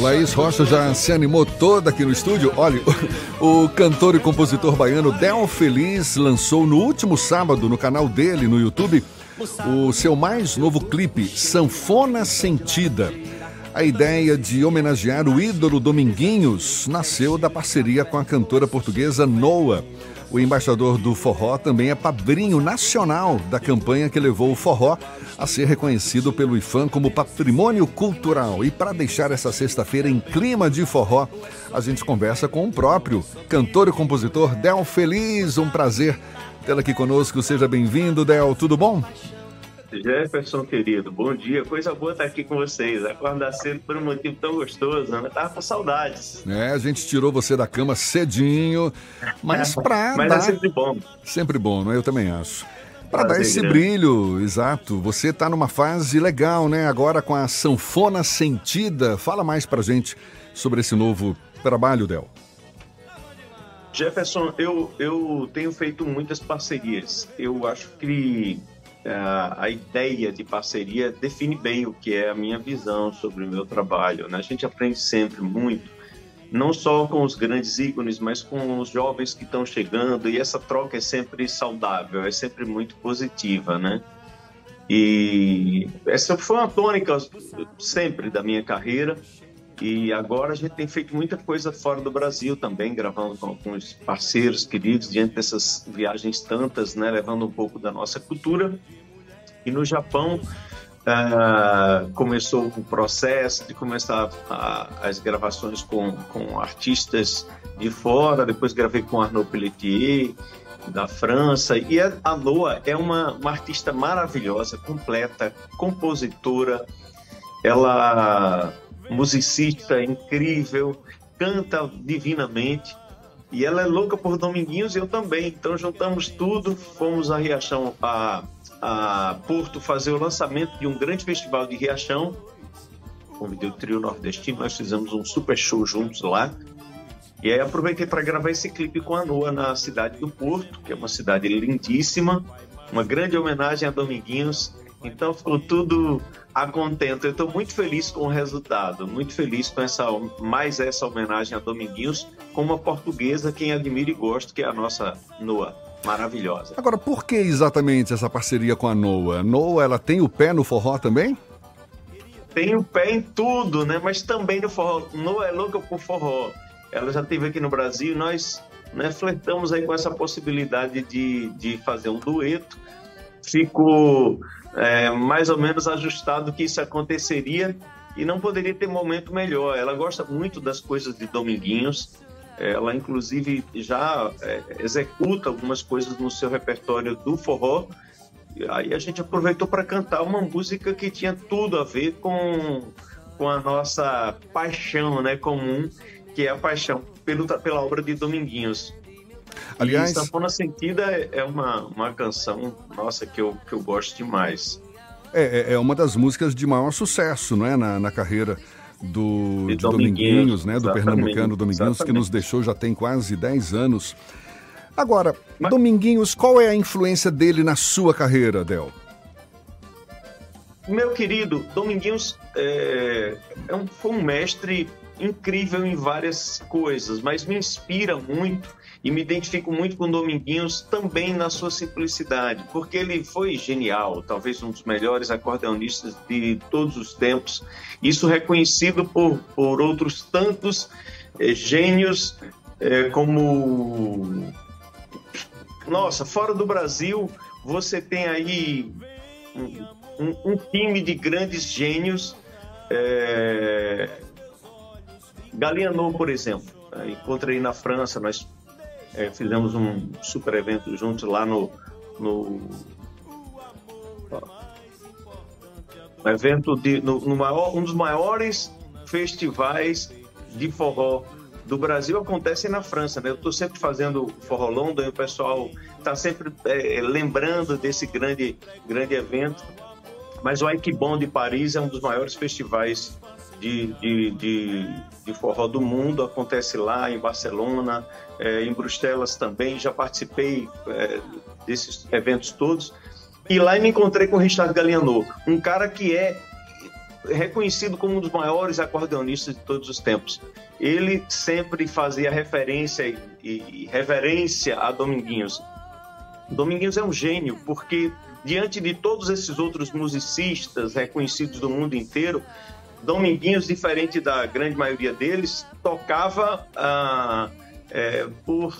Laís Rocha já se animou toda aqui no estúdio. Olha, o, cantor e compositor baiano Del Feliz lançou no último sábado no canal dele no YouTube o seu mais novo clipe, Sanfona Sentida. A ideia de homenagear o ídolo Dominguinhos nasceu da parceria com a cantora portuguesa Noah. O embaixador do forró também é padrinho nacional da campanha que levou o forró a ser reconhecido pelo IFAM como patrimônio cultural. E para deixar essa sexta-feira em clima de forró, a gente conversa com o próprio cantor e compositor Del Feliz. Um prazer tê-lo aqui conosco. Seja bem-vindo, Del. Tudo bom? Jefferson, querido, bom dia. Coisa boa estar aqui com vocês. Acordar cedo por um motivo tão gostoso, né? Tava com saudades. É, a gente tirou você da cama cedinho, mas pra Mas dar... é sempre bom. Sempre bom, não é? Eu também acho. Para dar esse grande. brilho, exato. Você tá numa fase legal, né? Agora com a sanfona sentida. Fala mais pra gente sobre esse novo trabalho, Del. Jefferson, eu, eu tenho feito muitas parcerias. Eu acho que a ideia de parceria define bem o que é a minha visão sobre o meu trabalho. Né? A gente aprende sempre muito, não só com os grandes ícones, mas com os jovens que estão chegando, e essa troca é sempre saudável, é sempre muito positiva, né? E essa foi uma tônica sempre da minha carreira. E agora a gente tem feito muita coisa fora do Brasil também, gravando com alguns parceiros queridos, diante dessas viagens tantas, né, levando um pouco da nossa cultura. E no Japão ah, começou o processo de começar a- as gravações com, com artistas de fora, depois gravei com Arnaud Pelletier, da França. E a a Noa é uma, uma artista maravilhosa, completa, compositora, ela musicista incrível, canta divinamente. E ela é louca por Dominguinhos e eu também. Então juntamos tudo, fomos a Riachão, a, a Porto fazer o lançamento de um grande festival de Riachão. Convidei o trio nordestino, nós fizemos um super show juntos lá. E aí aproveitei para gravar esse clipe com a Noa na cidade do Porto, que é uma cidade lindíssima, uma grande homenagem a Dominguinhos. Então ficou tudo a contento. Eu estou muito feliz com o resultado, muito feliz com essa mais essa homenagem a Dominguinhos, com uma portuguesa quem admira e gosta, que é a nossa Noa, maravilhosa. Agora, por que exatamente essa parceria com a Noah? Noah, ela tem o pé no forró também? tem o pé em tudo, né? Mas também no forró. Noa é louca por forró. Ela já esteve aqui no Brasil, nós né, flertamos aí com essa possibilidade de, de fazer um dueto. Ficou é, mais ou menos ajustado que isso aconteceria e não poderia ter momento melhor. Ela gosta muito das coisas de Dominguinhos. Ela, inclusive, já é, executa algumas coisas no seu repertório do forró. E aí a gente aproveitou para cantar uma música que tinha tudo a ver com, com a nossa paixão né, comum, que é a paixão pelo, pela obra de Dominguinhos. Aliás- E Sanfona Sentida é é uma, uma canção, nossa, que eu, que eu gosto demais. É, é- é uma das músicas de maior sucesso, não é? Na, na carreira do, De de Dominguinhos, né? Do pernambucano Dominguinhos, que exatamente. nos deixou já tem quase 10 anos. Agora, Dominguinhos, qual é a influência dele na sua carreira, Del? Meu querido, Dominguinhos é, é um, foi um mestre incrível em várias coisas, mas me inspira muito e me identifico muito com Dominguinhos também na sua simplicidade, porque ele foi genial, talvez um dos melhores acordeonistas de todos os tempos. Isso reconhecido por, por outros tantos eh, gênios eh, como nossa, fora do Brasil, você tem aí um, um- um time de grandes gênios. É... Galiano, por exemplo. né? Encontrei na França, nós é, fizemos um super evento juntos lá no, no, um evento de, no, no maior, um dos maiores festivais de forró do Brasil acontece na França, né? Eu estou sempre fazendo forró London e o pessoal está sempre é, lembrando desse grande, grande evento. Mas o Aikibon de Paris é um dos maiores festivais de, de, de, de forró do mundo, acontece lá em Barcelona, é, em Bruxelas também, já participei é, desses eventos todos. E lá me encontrei com o Richard Galiano, um cara que é reconhecido como um dos maiores acordeonistas de todos os tempos. Ele sempre fazia referência e, e reverência a Dominguinhos. Dominguinhos é um gênio, porque diante de todos esses outros musicistas reconhecidos do mundo inteiro, Dominguinhos, diferente da grande maioria deles, tocava ah, é, por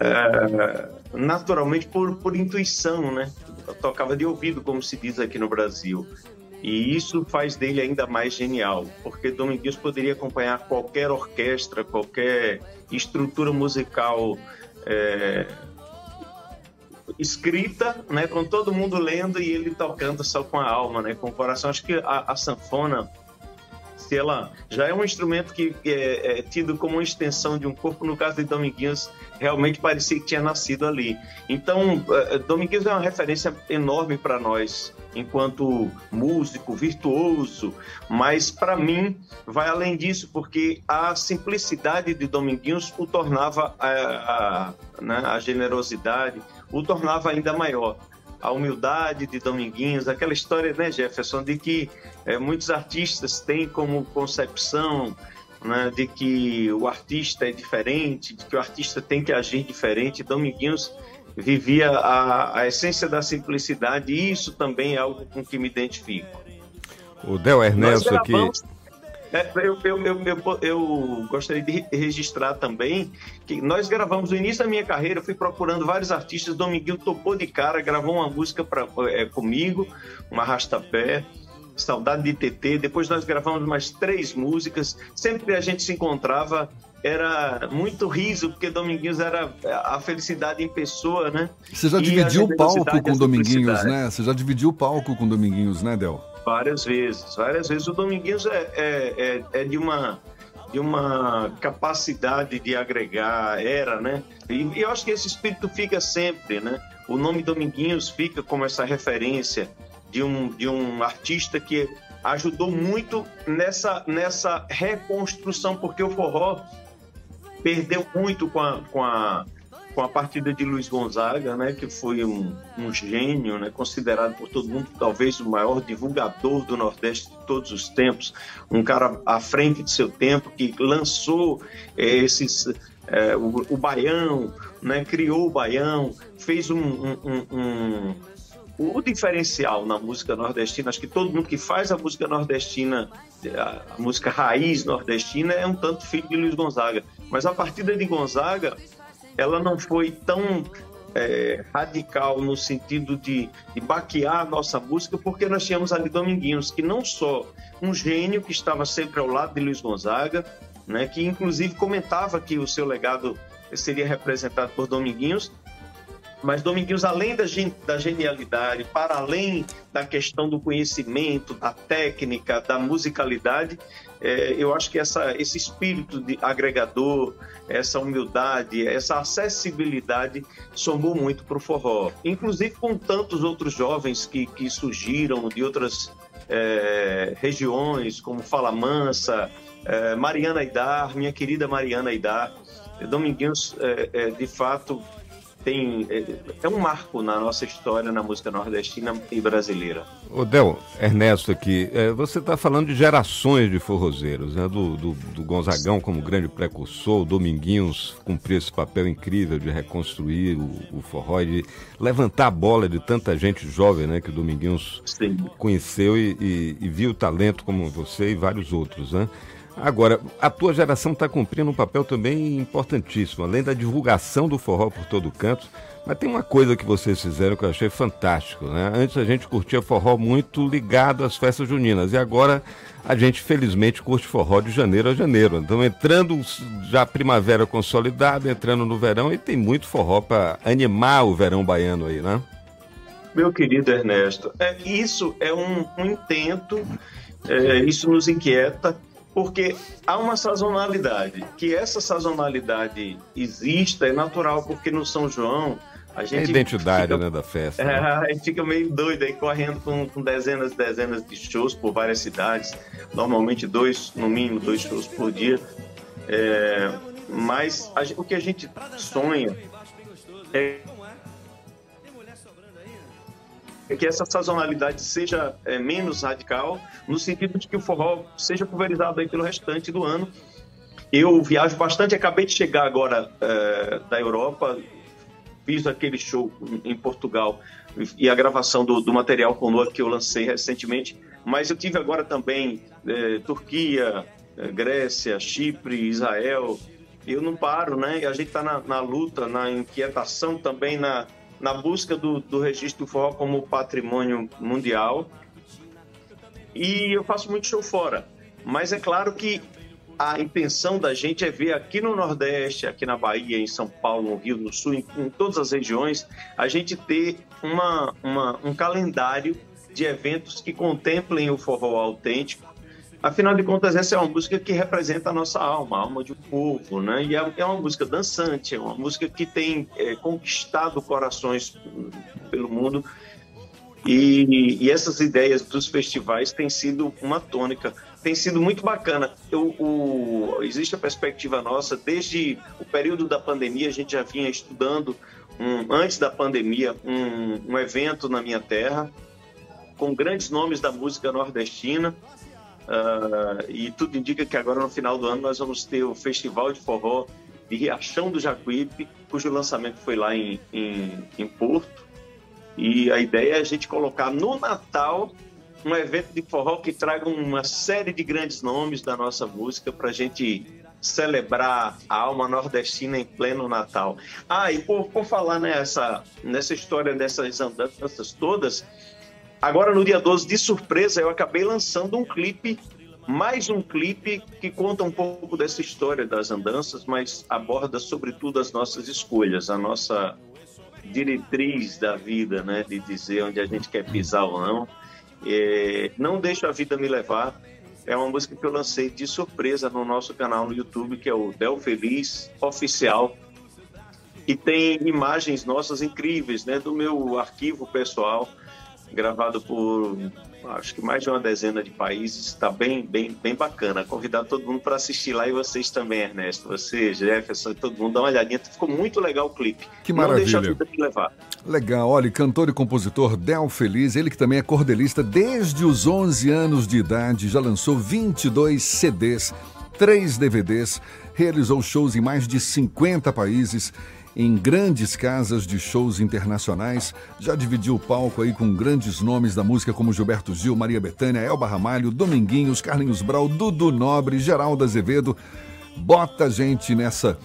é, naturalmente por, por intuição, né? Tocava de ouvido, como se diz aqui no Brasil. E isso faz dele ainda mais genial, porque Dominguinhos poderia acompanhar qualquer orquestra, qualquer estrutura musical é, escrita, né, com todo mundo lendo e ele tocando só com a alma, né, com o coração. Acho que a, a sanfona, se ela já é um instrumento que é, é, tido como uma extensão de um corpo, no caso de Dominguinhos, realmente parecia que tinha nascido ali. Então, é, Dominguinhos é uma referência enorme para nós, enquanto músico, virtuoso, mas para mim vai além disso, porque a simplicidade de Dominguinhos o tornava a, a, né, a generosidade, o tornava ainda maior. A humildade de Dominguinhos, aquela história, né, Jefferson, de que é, muitos artistas têm como concepção né, de que o artista é diferente, de que o artista tem que agir diferente. Dominguinhos vivia a, a essência da simplicidade e isso também é algo com que me identifico. O Del Ernesto aqui é, eu, eu, eu, eu, gostaria de registrar também que nós gravamos no início da minha carreira, fui procurando vários artistas, Dominguinho topou de cara, gravou uma música pra, é, comigo, uma arrastapé, Saudade de TT, depois nós gravamos mais três músicas, sempre que a gente se encontrava era muito riso, porque Dominguinhos era a felicidade em pessoa, né? Você já dividiu o palco com Dominguinhos, né? Você já dividiu o palco com Dominguinhos, né, Del? Várias vezes, várias vezes. O Dominguinhos é, é, é, é de uma de uma capacidade de agregar, era, né? E, e, eu acho que esse espírito fica sempre, né? O nome Dominguinhos fica como essa referência de um, de um artista que ajudou muito nessa, nessa reconstrução, porque o forró perdeu muito com a, com a, com a partida de Luiz Gonzaga, né, que foi um, um gênio, né, considerado por todo mundo talvez o maior divulgador do Nordeste de todos os tempos, um cara à frente de seu tempo que lançou é, esses é, o, o, baião, né, criou o baião, fez um, um, um o diferencial na música nordestina, acho que todo mundo que faz a música nordestina, a música raiz nordestina, é um tanto filho de Luiz Gonzaga. Mas a partida de Gonzaga ela não foi tão é, radical no sentido de, de baquear a nossa música, porque nós tínhamos ali Dominguinhos, que não só um gênio que estava sempre ao lado de Luiz Gonzaga, né, que inclusive comentava que o seu legado seria representado por Dominguinhos, mas Dominguinhos, além da, da genialidade, para além da questão do conhecimento, da técnica, da musicalidade, é, eu acho que essa, esse espírito de agregador, essa humildade, essa acessibilidade somou muito para o forró. Inclusive com tantos outros jovens que, que surgiram de outras é, regiões, como Fala Mansa, é, Mariana Aidar, minha querida Mariana Aidar. Dominguinhos, é, é, de fato, tem é, é, um marco na nossa história na música nordestina e brasileira. O Del, Ernesto aqui, é, você está falando de gerações de forrozeiros, né? Do, do, do, Gonzagão como grande precursor, o Dominguinhos cumpriu esse papel incrível de reconstruir o, o forró e de levantar a bola de tanta gente jovem, né? Que o Dominguinhos Sim. conheceu e, e, e viu o talento como você e vários outros, né? Agora, a tua geração está cumprindo um papel também importantíssimo, além da divulgação do forró por todo canto. Mas tem uma coisa que vocês fizeram que eu achei fantástico, né? Antes a gente curtia forró muito ligado às festas juninas e agora a gente felizmente curte forró de janeiro a janeiro. Então entrando já primavera consolidada, entrando no verão e tem muito forró para animar o verão baiano aí, né? Meu querido Ernesto, é, isso é um, um intento, é, isso nos inquieta porque há uma sazonalidade. Que essa sazonalidade exista é natural, porque no São João a gente. É a identidade fica, né, da festa. É, né? a gente fica meio doido aí, correndo com, com dezenas e dezenas de shows por várias cidades. Normalmente dois, no mínimo, dois shows por dia. É, mas a, o que a gente sonha é que essa sazonalidade seja é, menos radical, no sentido de que o forró seja pulverizado aí pelo restante do ano. Eu viajo bastante, acabei de chegar agora é, da Europa, fiz aquele show em Portugal e a gravação do, do material conosco que eu lancei recentemente, mas eu tive agora também é, Turquia, é, Grécia, Chipre, Israel. Eu não paro, né? A gente está na, na, luta, na inquietação também, na, na busca do, do registro do forró como patrimônio mundial. E eu faço muito show fora. Mas é claro que a intenção da gente é ver aqui no Nordeste, aqui na Bahia, em São Paulo, no Rio, no Sul, em, em todas as regiões, a gente ter uma, uma, um calendário de eventos que contemplem o forró autêntico. Afinal de contas, essa é uma música que representa a nossa alma, a alma de um povo, né? E é, é uma música dançante, é uma música que tem é, conquistado corações pelo mundo. E, e, essas ideias dos festivais têm sido uma tônica, tem sido muito bacana. Eu, o, existe a perspectiva nossa, desde o período da pandemia, a gente já vinha estudando, um, antes da pandemia, um, um evento na minha terra, com grandes nomes da música nordestina. Uh, e tudo indica que agora no final do ano nós vamos ter o Festival de Forró de Riachão do Jacuípe, cujo lançamento foi lá em, em, em Porto. E a ideia é a gente colocar no Natal um evento de forró que traga uma série de grandes nomes da nossa música para a gente celebrar a alma nordestina em pleno Natal. Ah, e por, por falar nessa, nessa história dessas andanças todas, Agora, no dia 12, de surpresa, eu acabei lançando um clipe, mais um clipe que conta um pouco dessa história das andanças, mas aborda sobretudo as nossas escolhas, a nossa diretriz da vida, né, de dizer onde a gente quer pisar ou não. É, não deixo a vida me levar. É uma música que eu lancei de surpresa no nosso canal no YouTube, que é o Del Feliz Oficial. E tem imagens nossas incríveis, né, do meu arquivo pessoal gravado por acho que mais de uma dezena de países, está bem, bem, bem bacana. Convidar todo mundo para assistir lá e vocês também, Ernesto, você, Jefferson, todo mundo dá uma olhadinha. Ficou muito legal o clipe. Que maravilha. Não deixa a te levar. Legal, olha, cantor e compositor Del Feliz, ele que também é cordelista desde os 11 anos de idade, já lançou 22 CDs, 3 DVDs, realizou shows em mais de 50 países em grandes casas de shows internacionais, já dividiu o palco aí com grandes nomes da música como Gilberto Gil, Maria Bethânia, Elba Ramalho, Dominguinhos, Carlinhos Brau, Dudu Nobre, Geraldo Azevedo. Bota a gente nessa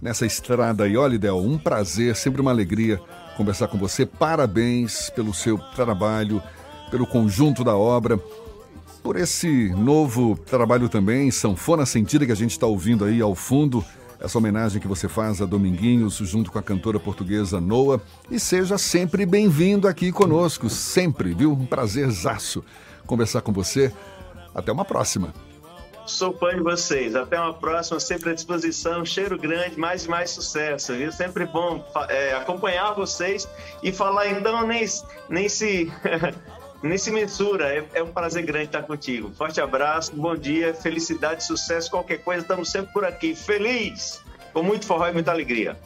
nessa estrada aí. Olha, Del, um prazer, sempre uma alegria conversar com você. Parabéns pelo seu trabalho, pelo conjunto da obra, por esse novo trabalho também, Sanfona Sentida, que a gente está ouvindo aí ao fundo essa homenagem que você faz a Dominguinhos junto com a cantora portuguesa Noa. E seja sempre bem-vindo aqui conosco, sempre, viu? Um prazerzaço conversar com você. Até uma próxima. Sou fã de vocês. Até uma próxima, sempre à disposição. Cheiro grande, mais e mais sucesso, viu? Sempre bom é, acompanhar vocês e falar, então, nem, nem se. nem se mensura. É, é, um prazer grande estar contigo. Forte abraço, bom dia, felicidade, sucesso, qualquer coisa, estamos sempre por aqui. Feliz! Com muito forró e muita alegria.